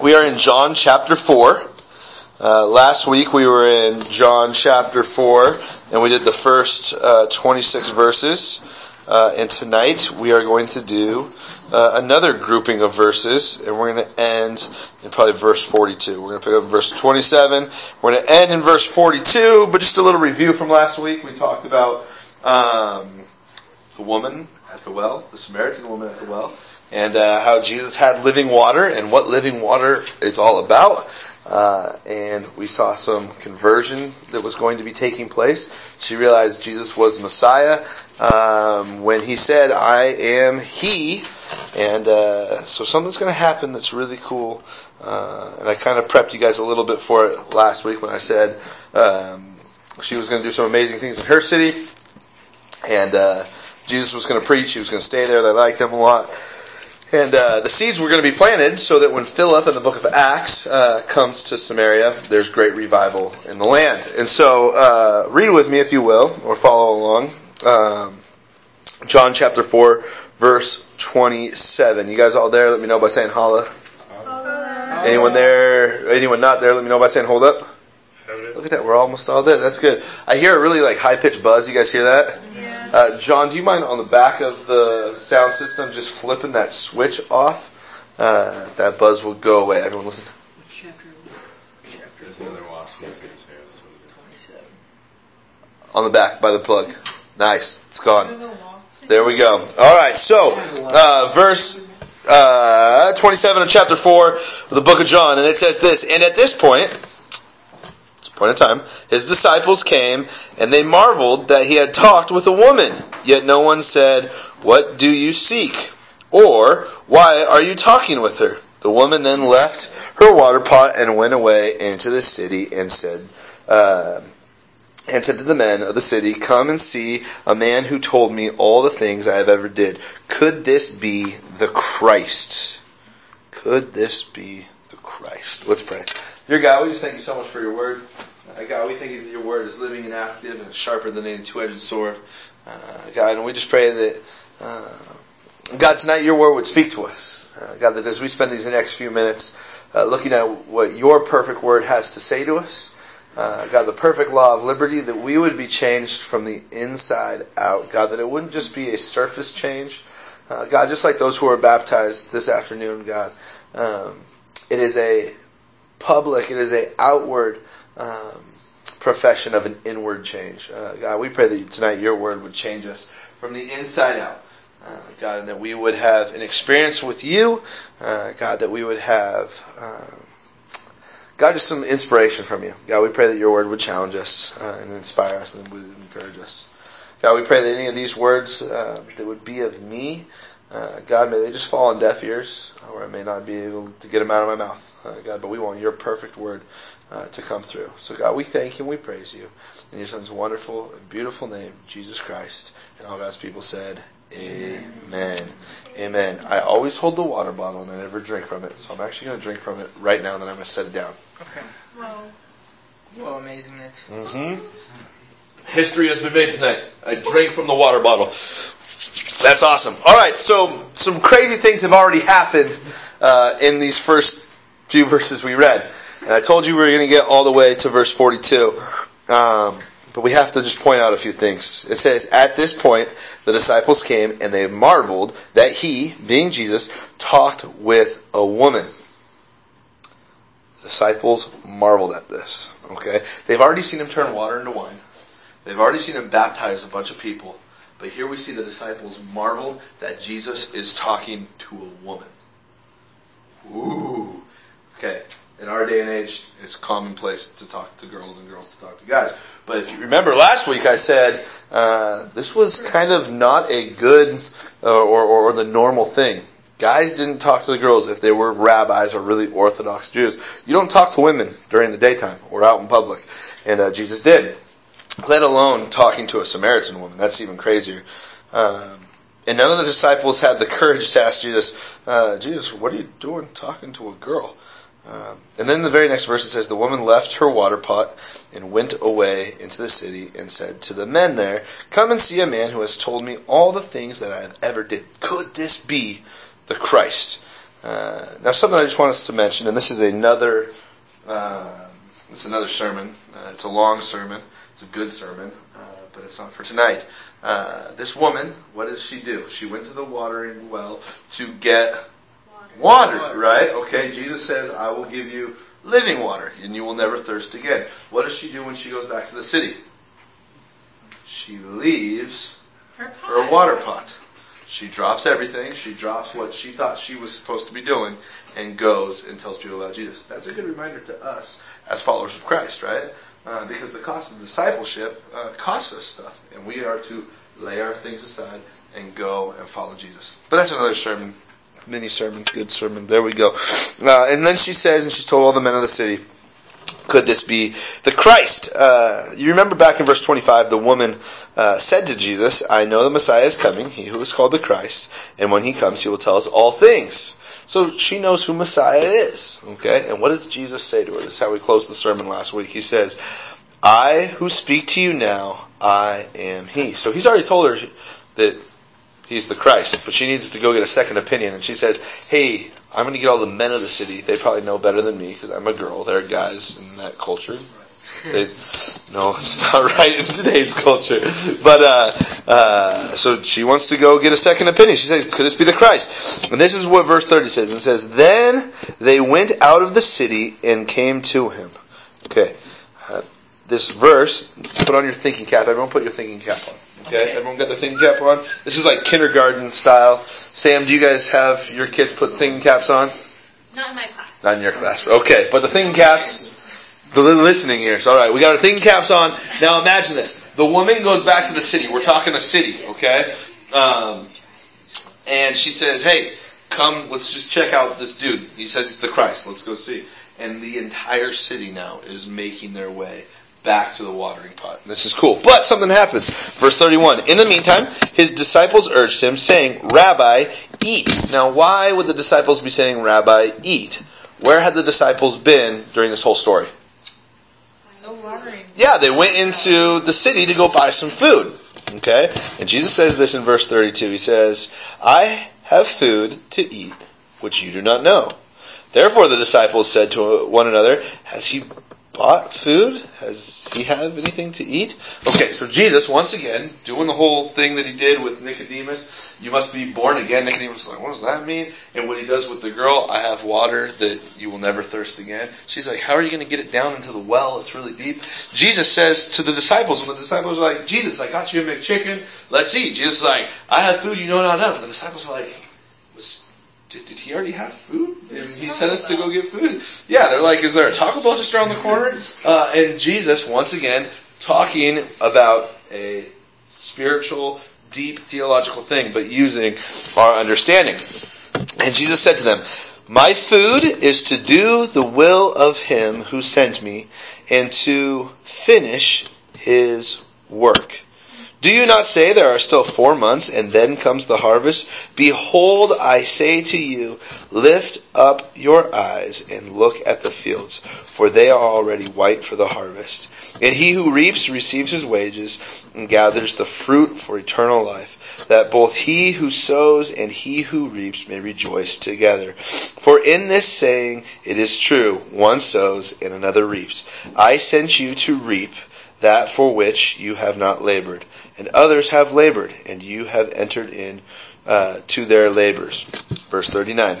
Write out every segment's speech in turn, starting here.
We are in John chapter 4. Uh, last week we were in John chapter 4 and we did the first uh, 26 verses. Uh, and tonight we are going to do uh, another grouping of verses and we're going to end in probably verse 42. We're going to pick up verse 27. We're going to end in verse 42, but just a little review from last week. We talked about um, the woman at the well, the Samaritan woman at the well and uh, how Jesus had living water and what living water is all about. Uh, and we saw some conversion that was going to be taking place. She realized Jesus was Messiah um, when he said, "I am He," and uh, so something's going to happen that's really cool. Uh, and I kind of prepped you guys a little bit for it last week when I said um, she was going to do some amazing things in her city, and uh, Jesus was going to preach. He was going to stay there. They liked him a lot. And uh, the seeds were going to be planted so that when Philip in the book of Acts uh, comes to Samaria, there's great revival in the land. And so, uh, read with me if you will, or follow along. Um, John chapter 4, verse 27. You guys all there? Let me know by saying holla. Anyone there? Anyone not there? Let me know by saying hold up. Look at that. We're almost all there. That's good. I hear a really like high pitched buzz. You guys hear that? Uh, John, do you mind on the back of the sound system just flipping that switch off? Uh, that buzz will go away. Everyone listen. Chapter. Chapter is another. Twenty-seven. On the back by the plug. Nice. It's gone. There we go. All right. So, uh, verse uh, 27 of chapter 4 of the book of John, and it says this, and at this point, point in time, his disciples came and they marveled that he had talked with a woman. Yet no one said, What do you seek? Or, Why are you talking with her? The woman then left her water pot and went away into the city and said, uh, and said to the men of the city, Come and see a man who told me all the things I have ever did. Could this be the Christ? Could this be the Christ? Let's pray. Dear God, we just thank you so much for your word. Uh, God, we thank you that your word is living and active and sharper than any two-edged sword. Uh, God, and we just pray that, uh, God, tonight your word would speak to us. Uh, God, that as we spend these next few minutes uh, looking at what your perfect word has to say to us, uh, God, the perfect law of liberty, that we would be changed from the inside out. God, that it wouldn't just be a surface change. God, just like those who are baptized this afternoon, God, um, it is a public, it is a outward um, profession of an inward change. Uh, God, we pray that tonight your word would change us from the inside out. Uh, God, and that we would have an experience with you. Uh, God, that we would have, um, God, just some inspiration from you. God, we pray that your word would challenge us uh, and inspire us and would encourage us. God, we pray that any of these words uh, that would be of me, uh, God, may they just fall on deaf ears, or I may not be able to get them out of my mouth, uh, God. But we want your perfect word uh, to come through. So, God, we thank you and we praise you in your Son's wonderful and beautiful name, Jesus Christ. And all God's people said, Amen. Amen. I always hold the water bottle and I never drink from it, so I'm actually going to drink from it right now, and then I'm going to set it down. Okay. Well, well, amazingness. Mm-hmm. History has been made tonight. I drank from the water bottle. That's awesome. All right, so some crazy things have already happened uh, in these first few verses we read. And I told you we were going to get all the way to verse 42. Um, but we have to just point out a few things. It says, At this point, the disciples came and they marveled that he, being Jesus, talked with a woman. The disciples marveled at this. Okay? They've already seen him turn water into wine. They've already seen him baptize a bunch of people. But here we see the disciples marvel that Jesus is talking to a woman. Ooh. Okay. In our day and age, it's commonplace to talk to girls and girls to talk to guys. But if you remember last week, I said uh, this was kind of not a good uh, or, or, the normal thing. Guys didn't talk to the girls if they were rabbis or really Orthodox Jews. You don't talk to women during the daytime or out in public, and uh, Jesus did let alone talking to a Samaritan woman. That's even crazier. Um, and none of the disciples had the courage to ask Jesus, uh, Jesus, what are you doing talking to a girl? Um, and then the very next verse it says, The woman left her water pot and went away into the city and said to the men there, Come and see a man who has told me all the things that I have ever did. Could this be the Christ? Uh, now, something I just want us to mention, and this is another, uh, it's another sermon. Uh, it's a long sermon. It's a good sermon, uh, but it's not for tonight. Uh, this woman, what does she do? She went to the watering well to get water, right? Okay, Jesus says, I will give you living water, and you will never thirst again. What does she do when she goes back to the city? She leaves Her, her water pot. She drops everything. She drops what she thought she was supposed to be doing and goes and tells people about Jesus. That's a good reminder to us as followers of Christ, right? Uh, because the cost of discipleship uh, costs us stuff, and we are to lay our things aside and go and follow Jesus. But that's another sermon, mini sermon, good sermon. There we go. Uh, and then she says, and she told all the men of the city, could this be the Christ? Uh, you remember back in verse 25, the woman uh, said to Jesus, I know the Messiah is coming, he who is called the Christ, and when he comes, he will tell us all things. So she knows who Messiah is. Okay? And what does Jesus say to her? This is how we closed the sermon last week. He says, I who speak to you now, I am he. So he's already told her that he's the Christ, but she needs to go get a second opinion. And she says, Hey, I'm going to get all the men of the city. They probably know better than me because I'm a girl. They're guys in that culture. No, it's not right in today's culture. But uh, uh, so she wants to go get a second opinion. She says, "Could this be the Christ?" And this is what verse thirty says. It says, "Then they went out of the city and came to him." Okay, uh, this verse. Put on your thinking cap. Everyone, put your thinking cap on. Okay, Okay. everyone got their thinking cap on. This is like kindergarten style. Sam, do you guys have your kids put thinking caps on? Not in my class. Not in your class. Okay, but the thinking caps, the li- listening ears. All right, we got our thinking caps on. Now imagine this: the woman goes back to the city. We're talking a city, okay? Um, and she says, "Hey, come, let's just check out this dude. He says he's the Christ. Let's go see." And the entire city now is making their way back to the watering pot. This is cool. But something happens. Verse 31. In the meantime, his disciples urged him, saying, Rabbi, eat. Now, why would the disciples be saying, Rabbi, eat? Where had the disciples been during this whole story? Yeah, they went into the city to go buy some food. Okay? And Jesus says this in verse 32. He says, I have food to eat, which you do not know. Therefore the disciples said to one another, Has he bought food? Has he have anything to eat? Okay, so Jesus, once again, doing the whole thing that he did with Nicodemus, you must be born again. Nicodemus is like, what does that mean? And what he does with the girl, I have water that you will never thirst again. She's like, how are you going to get it down into the well? It's really deep. Jesus says to the disciples, when the disciples are like, Jesus, I got you a McChicken, let's eat. Jesus is like, I have food you know not of. The disciples are like, did, did he already have food? He sent us to go get food. Yeah, they're like, is there a Taco Bell just around the corner? Uh, and Jesus, once again, talking about a spiritual, deep theological thing, but using our understanding. And Jesus said to them, My food is to do the will of him who sent me and to finish his work. Do you not say there are still four months and then comes the harvest? Behold, I say to you, lift up your eyes and look at the fields, for they are already white for the harvest. And he who reaps receives his wages and gathers the fruit for eternal life, that both he who sows and he who reaps may rejoice together. For in this saying it is true, one sows and another reaps. I sent you to reap that for which you have not labored, and others have labored, and you have entered in uh, to their labors. Verse 39.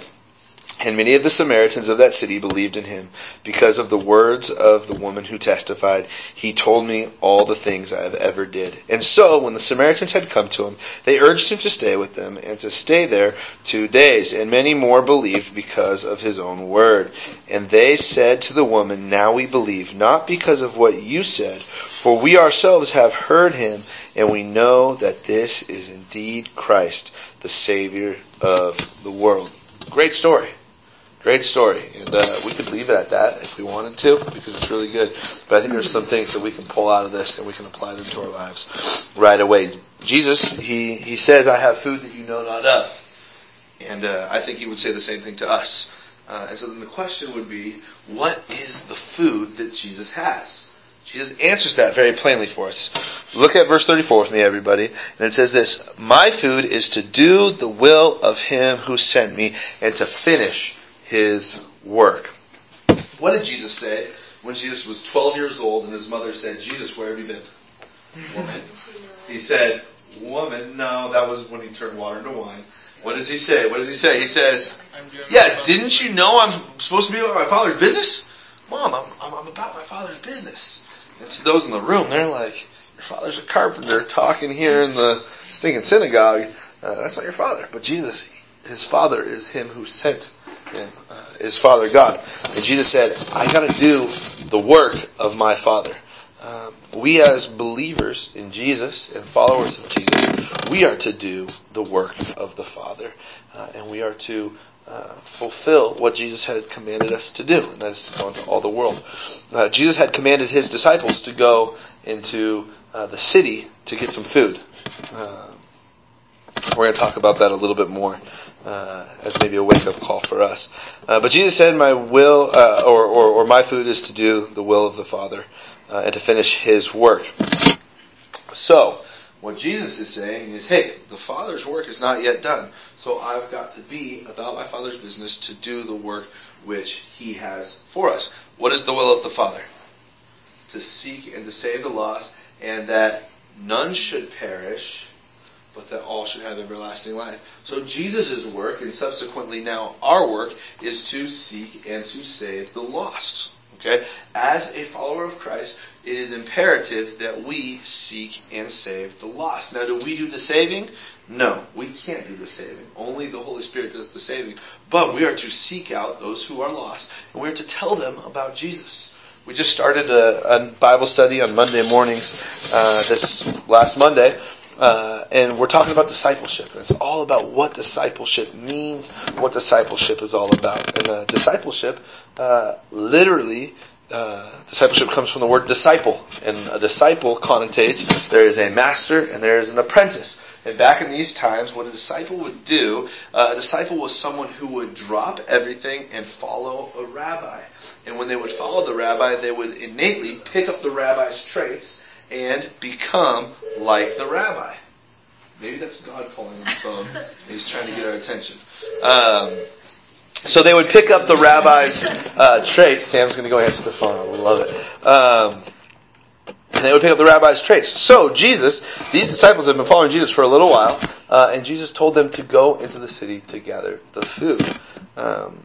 And many of the Samaritans of that city believed in him because of the words of the woman who testified, He told me all the things I have ever did. And so, when the Samaritans had come to him, they urged him to stay with them and to stay there two days. And many more believed because of his own word. And they said to the woman, Now we believe, not because of what you said, for we ourselves have heard him, and we know that this is indeed Christ, the Savior of the world. Great story. Great story. And uh, we could leave it at that if we wanted to, because it's really good. But I think there's some things that we can pull out of this and we can apply them to our lives right away. Jesus, he, he says, I have food that you know not of. And uh, I think he would say the same thing to us. Uh, and so then the question would be, what is the food that Jesus has? Jesus answers that very plainly for us. Look at verse 34 with me, everybody. And it says this, My food is to do the will of him who sent me and to finish his work. What did Jesus say when Jesus was 12 years old and his mother said, Jesus, where have you been? Woman. He said, Woman, no, that was when he turned water into wine. What does he say? What does he say? He says, Yeah, didn't you know I'm supposed to be about my father's business? Mom, I'm, I'm, I'm about my father's business. And to those in the room, they're like, Your father's a carpenter talking here in the stinking synagogue. Uh, that's not your father. But Jesus, his father is him who sent uh, his father God. And Jesus said, I gotta do the work of my father. Um, we as believers in Jesus and followers of Jesus, we are to do the work of the Father, uh, and we are to uh, fulfill what Jesus had commanded us to do, and that is to go into all the world. Uh, Jesus had commanded his disciples to go into uh, the city to get some food. Uh, we're going to talk about that a little bit more uh, as maybe a wake up call for us. but Jesus said, "My will, or, or, or my food, is to do the will of the Father." uh, and to finish his work. So, what Jesus is saying is, hey, the Father's work is not yet done. So I've got to be about my Father's business to do the work which He has for us. What is the will of the Father? To seek and to save the lost, and that none should perish, but that all should have everlasting life. So Jesus' work, and subsequently now our work, is to seek and to save the lost. Okay? As a follower of Christ, it is imperative that we seek and save the lost. Now, do we do the saving? No, we can't do the saving. Only the Holy Spirit does the saving. But we are to seek out those who are lost, and we are to tell them about Jesus. We just started a, a Bible study on Monday mornings uh, this last Monday. Uh, and we're talking about discipleship. And it's all about what discipleship means, what discipleship is all about. And uh, discipleship uh, literally, uh, discipleship comes from the word disciple. And a disciple connotates there is a master and there is an apprentice. And back in these times, what a disciple would do, uh, a disciple was someone who would drop everything and follow a rabbi. And when they would follow the rabbi, they would innately pick up the rabbi's traits and become like the rabbi. Maybe that's God calling on the phone. He's trying to get our attention. Um, so they would pick up the rabbi's uh, traits. Sam's going to go answer the phone. I love it. Um, and they would pick up the rabbi's traits. So Jesus, these disciples have been following Jesus for a little while, uh, and Jesus told them to go into the city to gather the food. Um,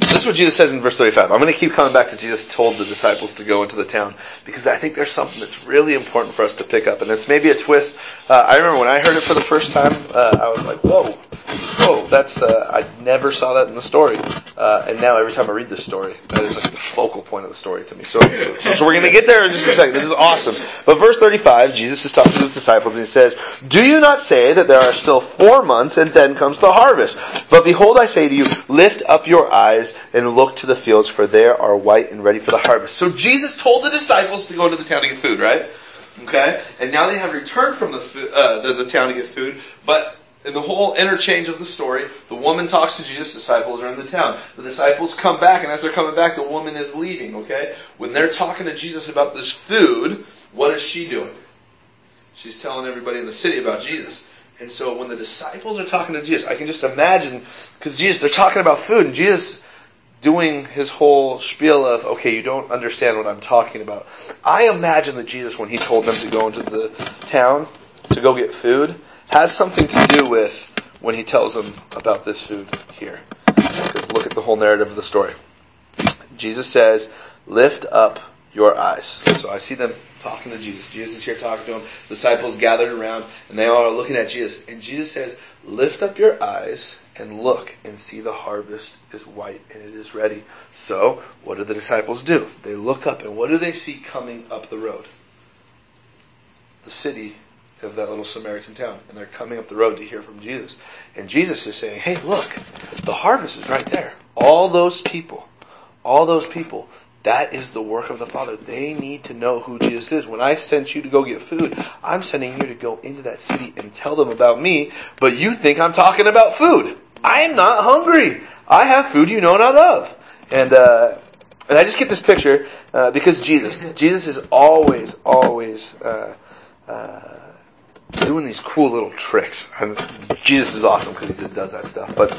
this is what Jesus says in verse 35. I'm going to keep coming back to Jesus told the disciples to go into the town because I think there's something that's really important for us to pick up. And it's maybe a twist. Uh, I remember when I heard it for the first time, uh, I was like, whoa, whoa, that's, uh, I never saw that in the story. Uh, and now every time I read this story, that is like the focal point of the story to me. So, so, so we're going to get there in just a second. This is awesome. But verse 35, Jesus is talking to his disciples and he says, Do you not say that there are still four months and then comes the harvest? But behold, I say to you, lift up your eyes and look to the fields, for they are white and ready for the harvest. So Jesus told the disciples to go into the town to get food, right? Okay? And now they have returned from the, uh, the, the town to get food, but in the whole interchange of the story, the woman talks to Jesus, disciples are in the town. The disciples come back, and as they're coming back, the woman is leaving, okay? When they're talking to Jesus about this food, what is she doing? She's telling everybody in the city about Jesus. And so when the disciples are talking to Jesus, I can just imagine, because Jesus, they're talking about food, and Jesus doing his whole spiel of, okay, you don't understand what I'm talking about. I imagine that Jesus, when he told them to go into the town to go get food, has something to do with when he tells them about this food here. Because look at the whole narrative of the story. Jesus says, lift up your eyes. So I see them talking to Jesus. Jesus is here talking to them. Disciples gathered around and they all are looking at Jesus. And Jesus says, lift up your eyes and look and see the harvest is white and it is ready. So what do the disciples do? They look up and what do they see coming up the road? The city of that little Samaritan town. And they're coming up the road to hear from Jesus. And Jesus is saying, hey, look, the harvest is right there. All those people, all those people, that is the work of the Father. They need to know who Jesus is. When I sent you to go get food, I'm sending you to go into that city and tell them about me, but you think I'm talking about food. I am not hungry. I have food you know not of. And, uh, and I just get this picture, uh, because Jesus, Jesus is always, always, uh, uh, doing these cool little tricks. And Jesus is awesome because he just does that stuff. But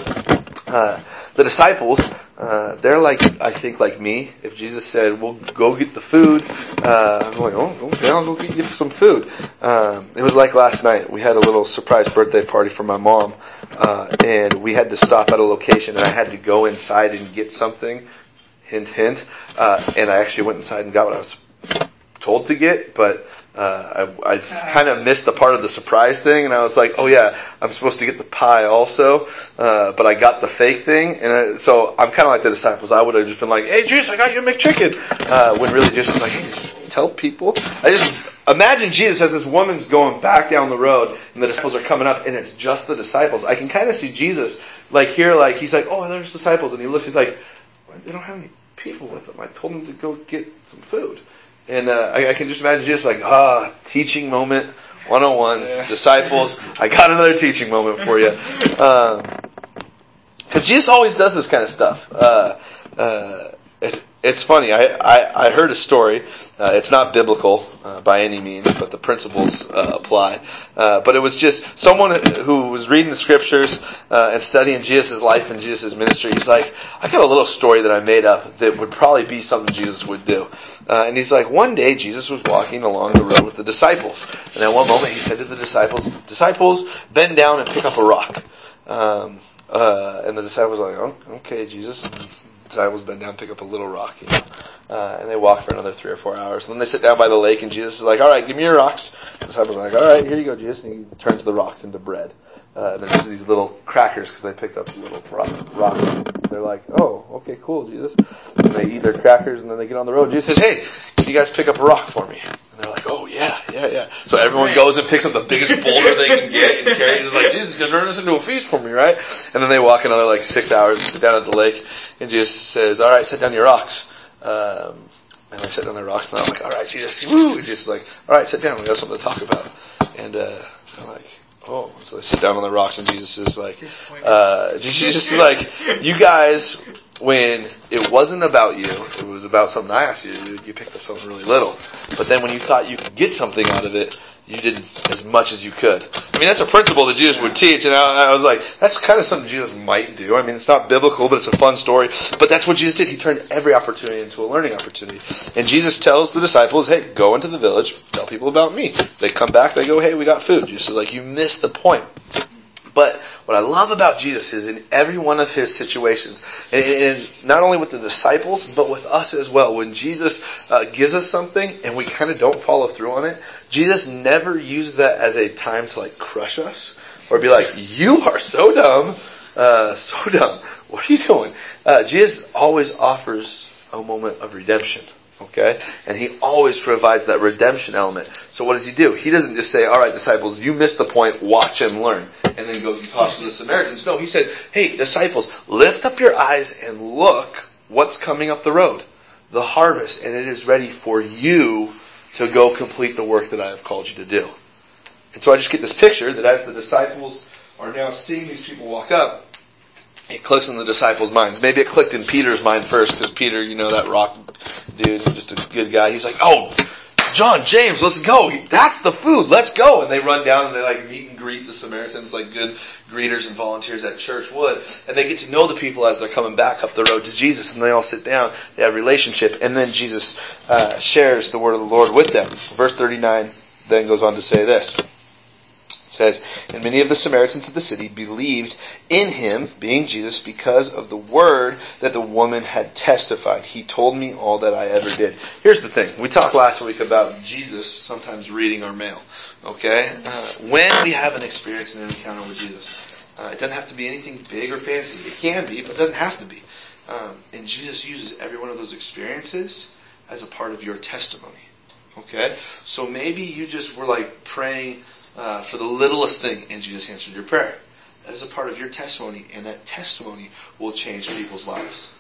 uh, the disciples, uh, they're like, I think, like me. If Jesus said, "Well, go get the food," uh, I'm like, "Oh, okay, I'll go get you some food." Um, it was like last night. We had a little surprise birthday party for my mom, uh, and we had to stop at a location, and I had to go inside and get something. Hint, hint. Uh, and I actually went inside and got what I was told to get, but uh, I, I kind of missed the part of the surprise thing, and I was like, "Oh yeah, I'm supposed to get the pie also," uh, but I got the fake thing, and I, so I'm kind of like the disciples. I would have just been like, "Hey, Jesus, I got you a McChicken," uh, when really Jesus was like, "Hey, just tell people." I just imagine Jesus as this woman's going back down the road, and the disciples are coming up, and it's just the disciples. I can kind of see Jesus like here, like he's like, "Oh, there's disciples," and he looks, he's like, "They don't have any people with them. I told them to go get some food." And uh, I, I, can just imagine just like, ah, teaching moment, 101, yeah. disciples. I got another teaching moment for you. Because um, Jesus always does this kind of stuff. Uh, uh, it's, funny. I, I, I heard a story. Uh, it's not biblical uh, by any means, but the principles uh, apply. Uh, but it was just someone who was reading the scriptures uh, and studying Jesus' life and Jesus' ministry. He's like, I got a little story that I made up that would probably be something Jesus would do. Uh, and he's like, one day Jesus was walking along the road with the disciples, and at one moment he said to the disciples, "Disciples, bend down and pick up a rock." Um, and the disciples were like, oh, "Okay, Jesus." Disciples bend down, pick up a little rock, you know, uh, and they walk for another three or four hours. And then they sit down by the lake, and Jesus is like, "All right, give me your rocks." The disciples are like, "All right, here you go, Jesus," and he turns the rocks into bread. Uh, and there's these little crackers because they picked up the little rock, rock. They're like, "Oh, okay, cool, Jesus." And they eat their crackers, and then they get on the road. Jesus says, "Hey, can you guys pick up a rock for me?" They're like, "Oh yeah, yeah, yeah." So everyone goes and picks up the biggest boulder they can get and carries. It's like, Jesus, gonna turn this into a feast for me, right? And then they walk another like six hours and sit down at the lake, and Jesus says, "All right, set down your rocks." Um, and they set down their rocks, and I'm like, "All right, Jesus, woo!" And Jesus like, "All right, sit down. We got something to talk about." And uh, I'm like. Oh, so they sit down on the rocks, and Jesus is like, uh, Jesus is like, you guys, when it wasn't about you, it was about something I asked you to do, you picked up something really little. But then when you thought you could get something out of it, you did as much as you could. I mean, that's a principle that Jesus would teach, and I, I was like, that's kind of something Jesus might do. I mean, it's not biblical, but it's a fun story. But that's what Jesus did. He turned every opportunity into a learning opportunity. And Jesus tells the disciples, hey, go into the village, tell people about me. They come back, they go, hey, we got food. Jesus is like, you missed the point. But what I love about Jesus is in every one of his situations, and, not only with the disciples, but with us as well. When Jesus uh, gives us something and we kind of don't follow through on it, Jesus never uses that as a time to like crush us or be like, "You are so dumb, uh, so dumb. What are you doing?" Uh, Jesus always offers a moment of redemption. Okay? And he always provides that redemption element. So what does he do? He doesn't just say, alright disciples, you missed the point, watch and learn. And then goes and talks to the Samaritans. No, he says, hey disciples, lift up your eyes and look what's coming up the road. The harvest, and it is ready for you to go complete the work that I have called you to do. And so I just get this picture that as the disciples are now seeing these people walk up, it clicks in the disciples' minds. Maybe it clicked in Peter's mind first, because Peter, you know, that rock dude, just a good guy. He's like, oh, John, James, let's go. That's the food. Let's go. And they run down and they like meet and greet the Samaritans like good greeters and volunteers at church would. And they get to know the people as they're coming back up the road to Jesus. And they all sit down. They have relationship. And then Jesus uh, shares the word of the Lord with them. Verse 39 then goes on to say this says, And many of the Samaritans of the city believed in him, being Jesus, because of the word that the woman had testified. He told me all that I ever did. Here's the thing. We talked last week about Jesus sometimes reading our mail. Okay? Uh, when we have an experience and an encounter with Jesus, uh, it doesn't have to be anything big or fancy. It can be, but it doesn't have to be. Um, and Jesus uses every one of those experiences as a part of your testimony. Okay? So maybe you just were like praying uh, for the littlest thing, and Jesus answered your prayer. That is a part of your testimony, and that testimony will change people's lives.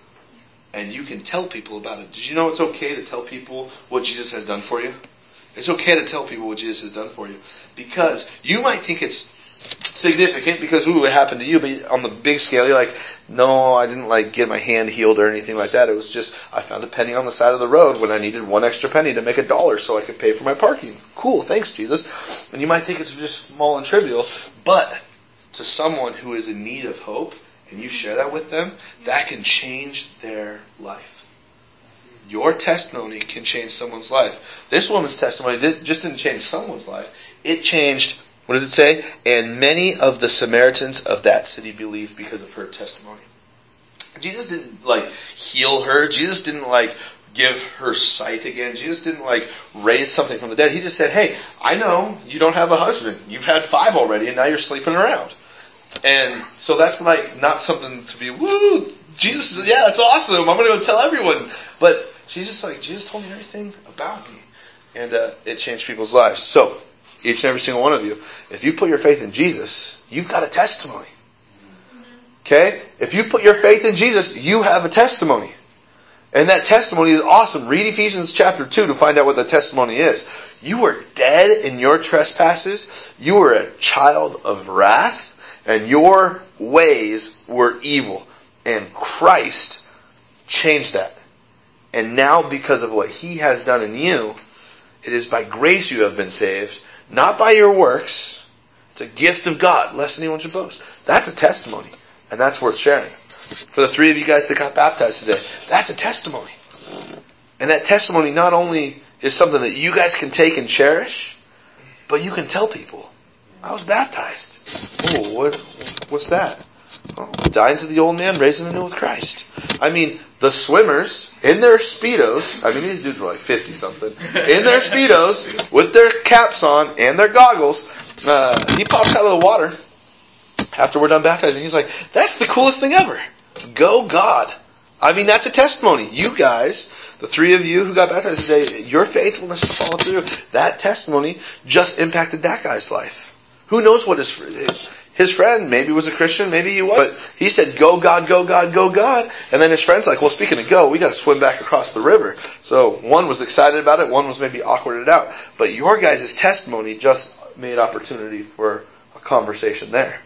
And you can tell people about it. Did you know it's okay to tell people what Jesus has done for you? It's okay to tell people what Jesus has done for you. Because you might think it's significant because ooh, it happened to you, but on the big scale, you're like, no, I didn't like get my hand healed or anything like that. It was just I found a penny on the side of the road when I needed one extra penny to make a dollar so I could pay for my parking. Cool, thanks Jesus. And you might think it's just small and trivial, but to someone who is in need of hope and you share that with them, that can change their life. Your testimony can change someone's life. This woman's testimony did, just didn't change someone's life. It changed, what does it say? And many of the Samaritans of that city believed because of her testimony. Jesus didn't like heal her. Jesus didn't like give her sight again. Jesus didn't like raise something from the dead. He just said, Hey, I know you don't have a husband. You've had five already and now you're sleeping around. And so that's like not something to be, woo, Jesus, yeah, that's awesome. I'm going to go tell everyone. But she's just like, Jesus told me everything about me. And uh, it changed people's lives. So, each and every single one of you, if you put your faith in Jesus, you've got a testimony. Okay? If you put your faith in Jesus, you have a testimony. And that testimony is awesome. Read Ephesians chapter 2 to find out what the testimony is. You were dead in your trespasses. You were a child of wrath. And your ways were evil. And Christ changed that. And now because of what He has done in you, it is by grace you have been saved, not by your works. It's a gift of God, lest anyone should boast. That's a testimony. And that's worth sharing. For the three of you guys that got baptized today, that's a testimony. And that testimony not only is something that you guys can take and cherish, but you can tell people, I was baptized. Oh, what, what's that? Dying to the old man, raising anew with Christ. I mean, the swimmers in their speedos. I mean, these dudes were like fifty something in their speedos with their caps on and their goggles. Uh, he pops out of the water after we're done baptizing. He's like, "That's the coolest thing ever." Go God. I mean, that's a testimony. You guys, the three of you who got baptized today, your faithfulness to follow through, that testimony just impacted that guy's life. Who knows what his his friend maybe was a Christian, maybe he was, but he said, "Go God, go God, go God," and then his friend's like, "Well, speaking of go, we got to swim back across the river." So one was excited about it, one was maybe awkwarded out, but your guys' testimony just made opportunity for a conversation there.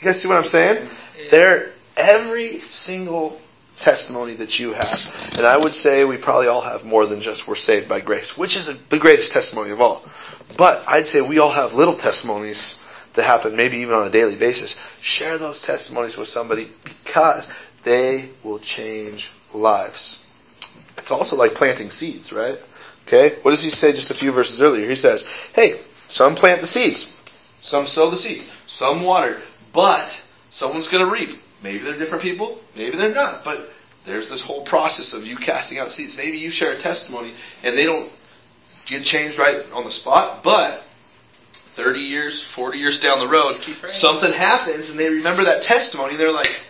You guys see what I'm saying? There, every single testimony that you have, and I would say we probably all have more than just we're saved by grace, which is the greatest testimony of all. But I'd say we all have little testimonies that happen maybe even on a daily basis. Share those testimonies with somebody because they will change lives. It's also like planting seeds, right? Okay? What does he say just a few verses earlier? He says, hey, some plant the seeds, some sow the seeds, some water, but someone's going to reap. Maybe they're different people, maybe they're not, but there's this whole process of you casting out seeds. Maybe you share a testimony and they don't get changed right on the spot, but 30 years, 40 years down the road, something happens and they remember that testimony and they're like,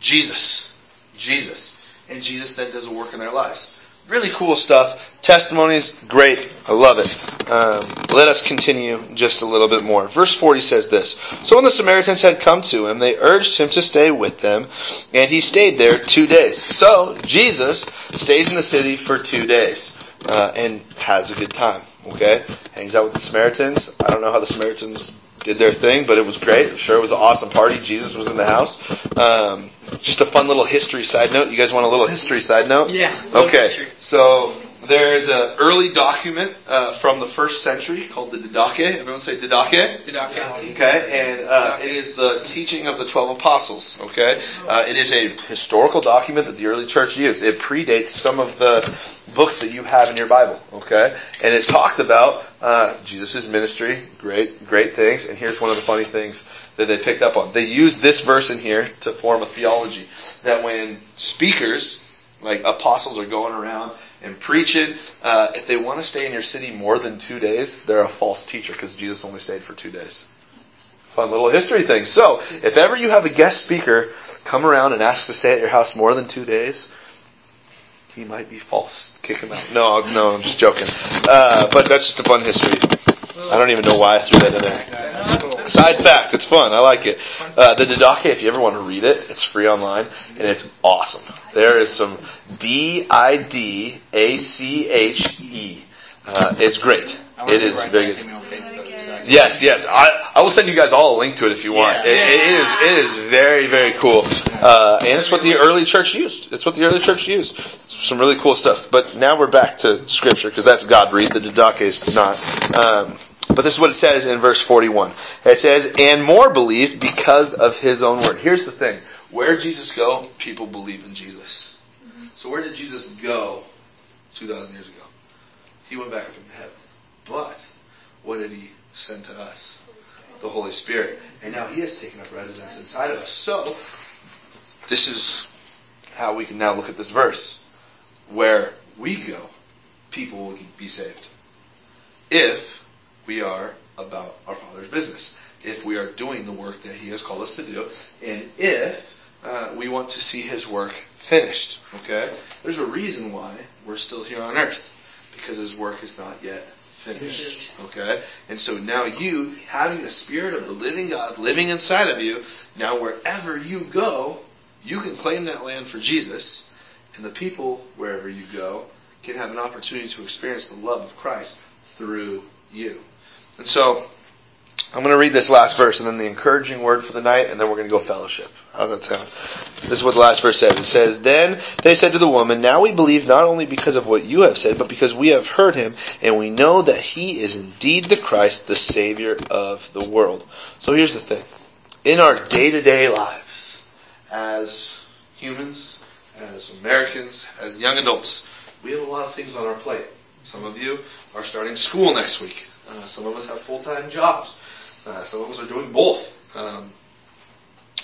Jesus, Jesus. And Jesus then does a work in their lives. Really cool stuff. Testimonies, great. I love it. Um, let us continue just a little bit more. Verse 40 says this So when the Samaritans had come to him, they urged him to stay with them, and he stayed there two days. So Jesus stays in the city for two days uh, and has a good time. Okay, hangs out with the Samaritans. I don't know how the Samaritans did their thing, but it was great. Sure, it was an awesome party. Jesus was in the house. Um, just a fun little history side note. You guys want a little history side note? Yeah. Okay. history. So there's an early document uh, from the first century called the Didache. Everyone say Didache. Didache. Okay, and uh, it is the teaching of the twelve apostles. Okay, uh, it is a historical document that the early church used. It predates some of the books that you have in your Bible. Okay, and it talked about uh, Jesus' ministry, great, great things. And here's one of the funny things that they picked up on. They used this verse in here to form a theology that when speakers, like apostles, are going around and preaching, uh, if they want to stay in your city more than two days, they're a false teacher because Jesus only stayed for two days. Fun little history thing. So, if ever you have a guest speaker come around and ask to stay at your house more than two days, he might be false. Kick him out. No, no, I'm just joking. Uh, but that's just a fun history. I don't even know why I threw that in there. Side fact, it's fun. I like it. Uh, the Didache, if you ever want to read it, it's free online and it's awesome. There is some D I D A C H E. Uh, it's great. It is very. Yes, yes. I, I will send you guys all a link to it if you want. Yeah. It, it is it is very very cool, uh, and it's what the early church used. It's what the early church used. Some really cool stuff. But now we're back to scripture because that's God breathed. The Didache is not. Um, but this is what it says in verse forty-one. It says, "And more believed because of His own word." Here's the thing: where did Jesus go? People believe in Jesus. So where did Jesus go two thousand years ago? He went back up into heaven. But what did He send to us? the Holy Spirit. And now He has taken up residence inside of us. So, this is how we can now look at this verse. Where we go, people will be saved. If we are about our Father's business. If we are doing the work that He has called us to do. And if uh, we want to see His work finished. Okay? There's a reason why we're still here on earth. Because His work is not yet finished. Okay? And so now you, having the Spirit of the living God living inside of you, now wherever you go, you can claim that land for Jesus, and the people, wherever you go, can have an opportunity to experience the love of Christ through you. And so, I'm going to read this last verse and then the encouraging word for the night, and then we're going to go fellowship. How does that sound? This is what the last verse says. It says, Then they said to the woman, Now we believe not only because of what you have said, but because we have heard him, and we know that he is indeed the Christ, the Savior of the world. So here's the thing. In our day-to-day lives, as humans, as Americans, as young adults, we have a lot of things on our plate. Some of you are starting school next week. Uh, some of us have full-time jobs. Uh, some of us are doing both. Um,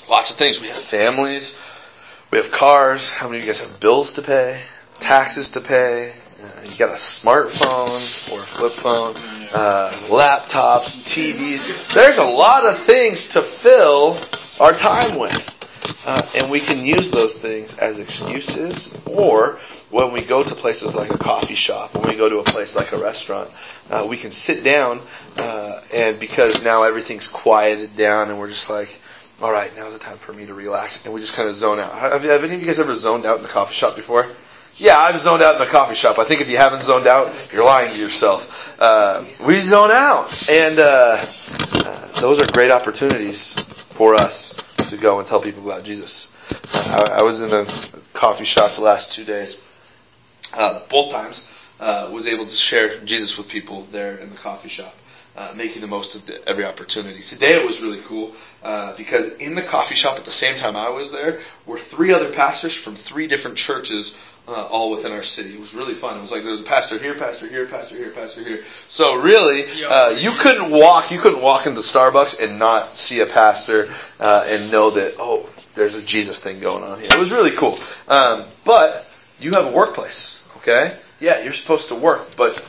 lots of things. We have families. We have cars. How many of you guys have bills to pay? Taxes to pay? Uh, you got a smartphone or flip phone, uh, laptops, TVs. There's a lot of things to fill our time with. Uh, and we can use those things as excuses, or when we go to places like a coffee shop, when we go to a place like a restaurant, uh, we can sit down, uh, and because now everything's quieted down, and we're just like, all right, now's the time for me to relax, and we just kind of zone out. Have, have any of you guys ever zoned out in a coffee shop before? Yeah, I've zoned out in a coffee shop. I think if you haven't zoned out, you're lying to yourself. Uh, we zone out, and uh, uh, those are great opportunities for us to go and tell people about Jesus. I, I was in a coffee shop the last two days. Uh, both times, uh, was able to share Jesus with people there in the coffee shop. Uh, making the most of the, every opportunity. Today it was really cool uh, because in the coffee shop at the same time I was there were three other pastors from three different churches uh, all within our city. It was really fun. It was like there was a pastor here, pastor here, pastor here, pastor here. So really, uh, you couldn't walk, you couldn't walk into Starbucks and not see a pastor uh, and know that oh, there's a Jesus thing going on here. It was really cool. Um, but you have a workplace, okay? Yeah, you're supposed to work, but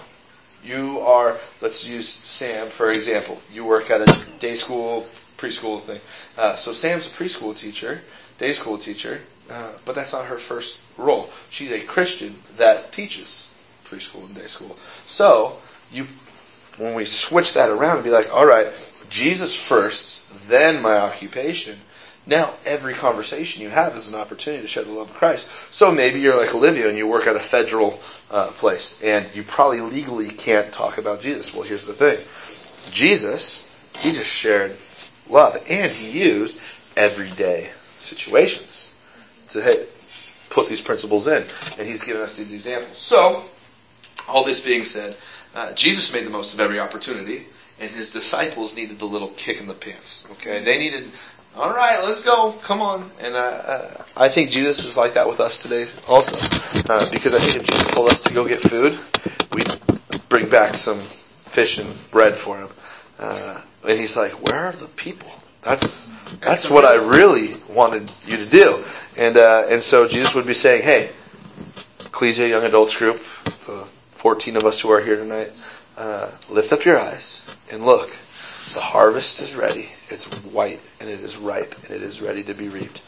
you are. Let's use Sam for example. You work at a day school, preschool thing. Uh, so Sam's a preschool teacher, day school teacher. Uh, but that's not her first role. She's a Christian that teaches preschool and day school. So you, when we switch that around and be like, all right, Jesus first, then my occupation. Now every conversation you have is an opportunity to share the love of Christ. So maybe you're like Olivia and you work at a federal uh, place and you probably legally can't talk about Jesus. Well, here's the thing: Jesus, he just shared love and he used everyday situations to put these principles in. And he's given us these examples. So, all this being said, uh, Jesus made the most of every opportunity, and his disciples needed the little kick in the pants. Okay, they needed, all right, let's go, come on. And uh, uh, I think Jesus is like that with us today, also, uh, because I think if Jesus told us to go get food, we'd bring back some fish and bread for him. Uh, and he's like, where are the people? That's that's what I really wanted you to do. And uh, and so Jesus would be saying, Hey, Ecclesia Young Adults Group, the 14 of us who are here tonight, uh, lift up your eyes and look. The harvest is ready. It's white and it is ripe and it is ready to be reaped.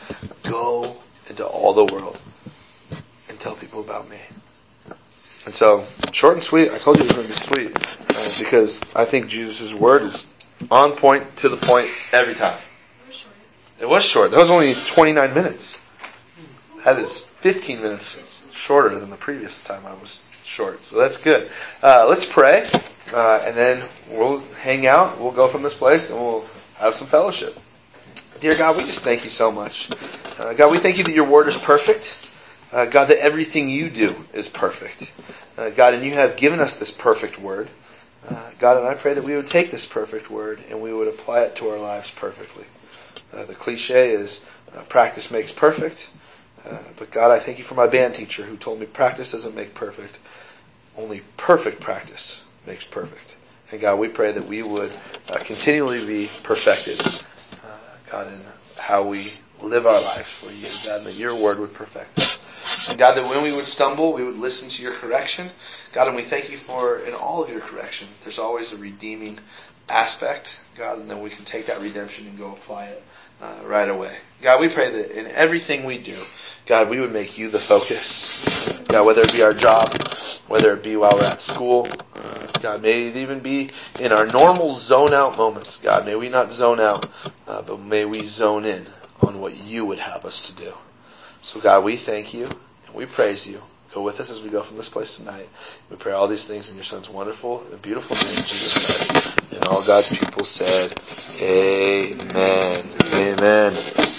Go into all the world and tell people about me. And so, short and sweet. I told you it was going to be sweet uh, because I think Jesus' word is on point, to the point, every time. It was short. That was only 29 minutes. That is 15 minutes shorter than the previous time I was short. So that's good. Uh, let's pray, uh, and then we'll hang out. We'll go from this place and we'll have some fellowship. Dear God, we just thank you so much. Uh, God, we thank you that your word is perfect. Uh, God, that everything you do is perfect. Uh, God, and you have given us this perfect word. Uh, God, and I pray that we would take this perfect word and we would apply it to our lives perfectly. Uh, the cliche is uh, practice makes perfect. Uh, but God, I thank you for my band teacher who told me practice doesn't make perfect. Only perfect practice makes perfect. And God, we pray that we would uh, continually be perfected, uh, God, in how we live our lives for you, God, that your word would perfect us. And God, that when we would stumble, we would listen to your correction. God, and we thank you for in all of your correction, there's always a redeeming aspect, God, and then we can take that redemption and go apply it uh, right away. God, we pray that in everything we do, God, we would make you the focus. God, whether it be our job, whether it be while we're at school, uh, God, may it even be in our normal zone out moments. God, may we not zone out, uh, but may we zone in on what you would have us to do. So God, we thank you and we praise you. Go with us as we go from this place tonight. We pray all these things in your son's wonderful and beautiful name, Jesus Christ. And all God's people said, Amen. Amen.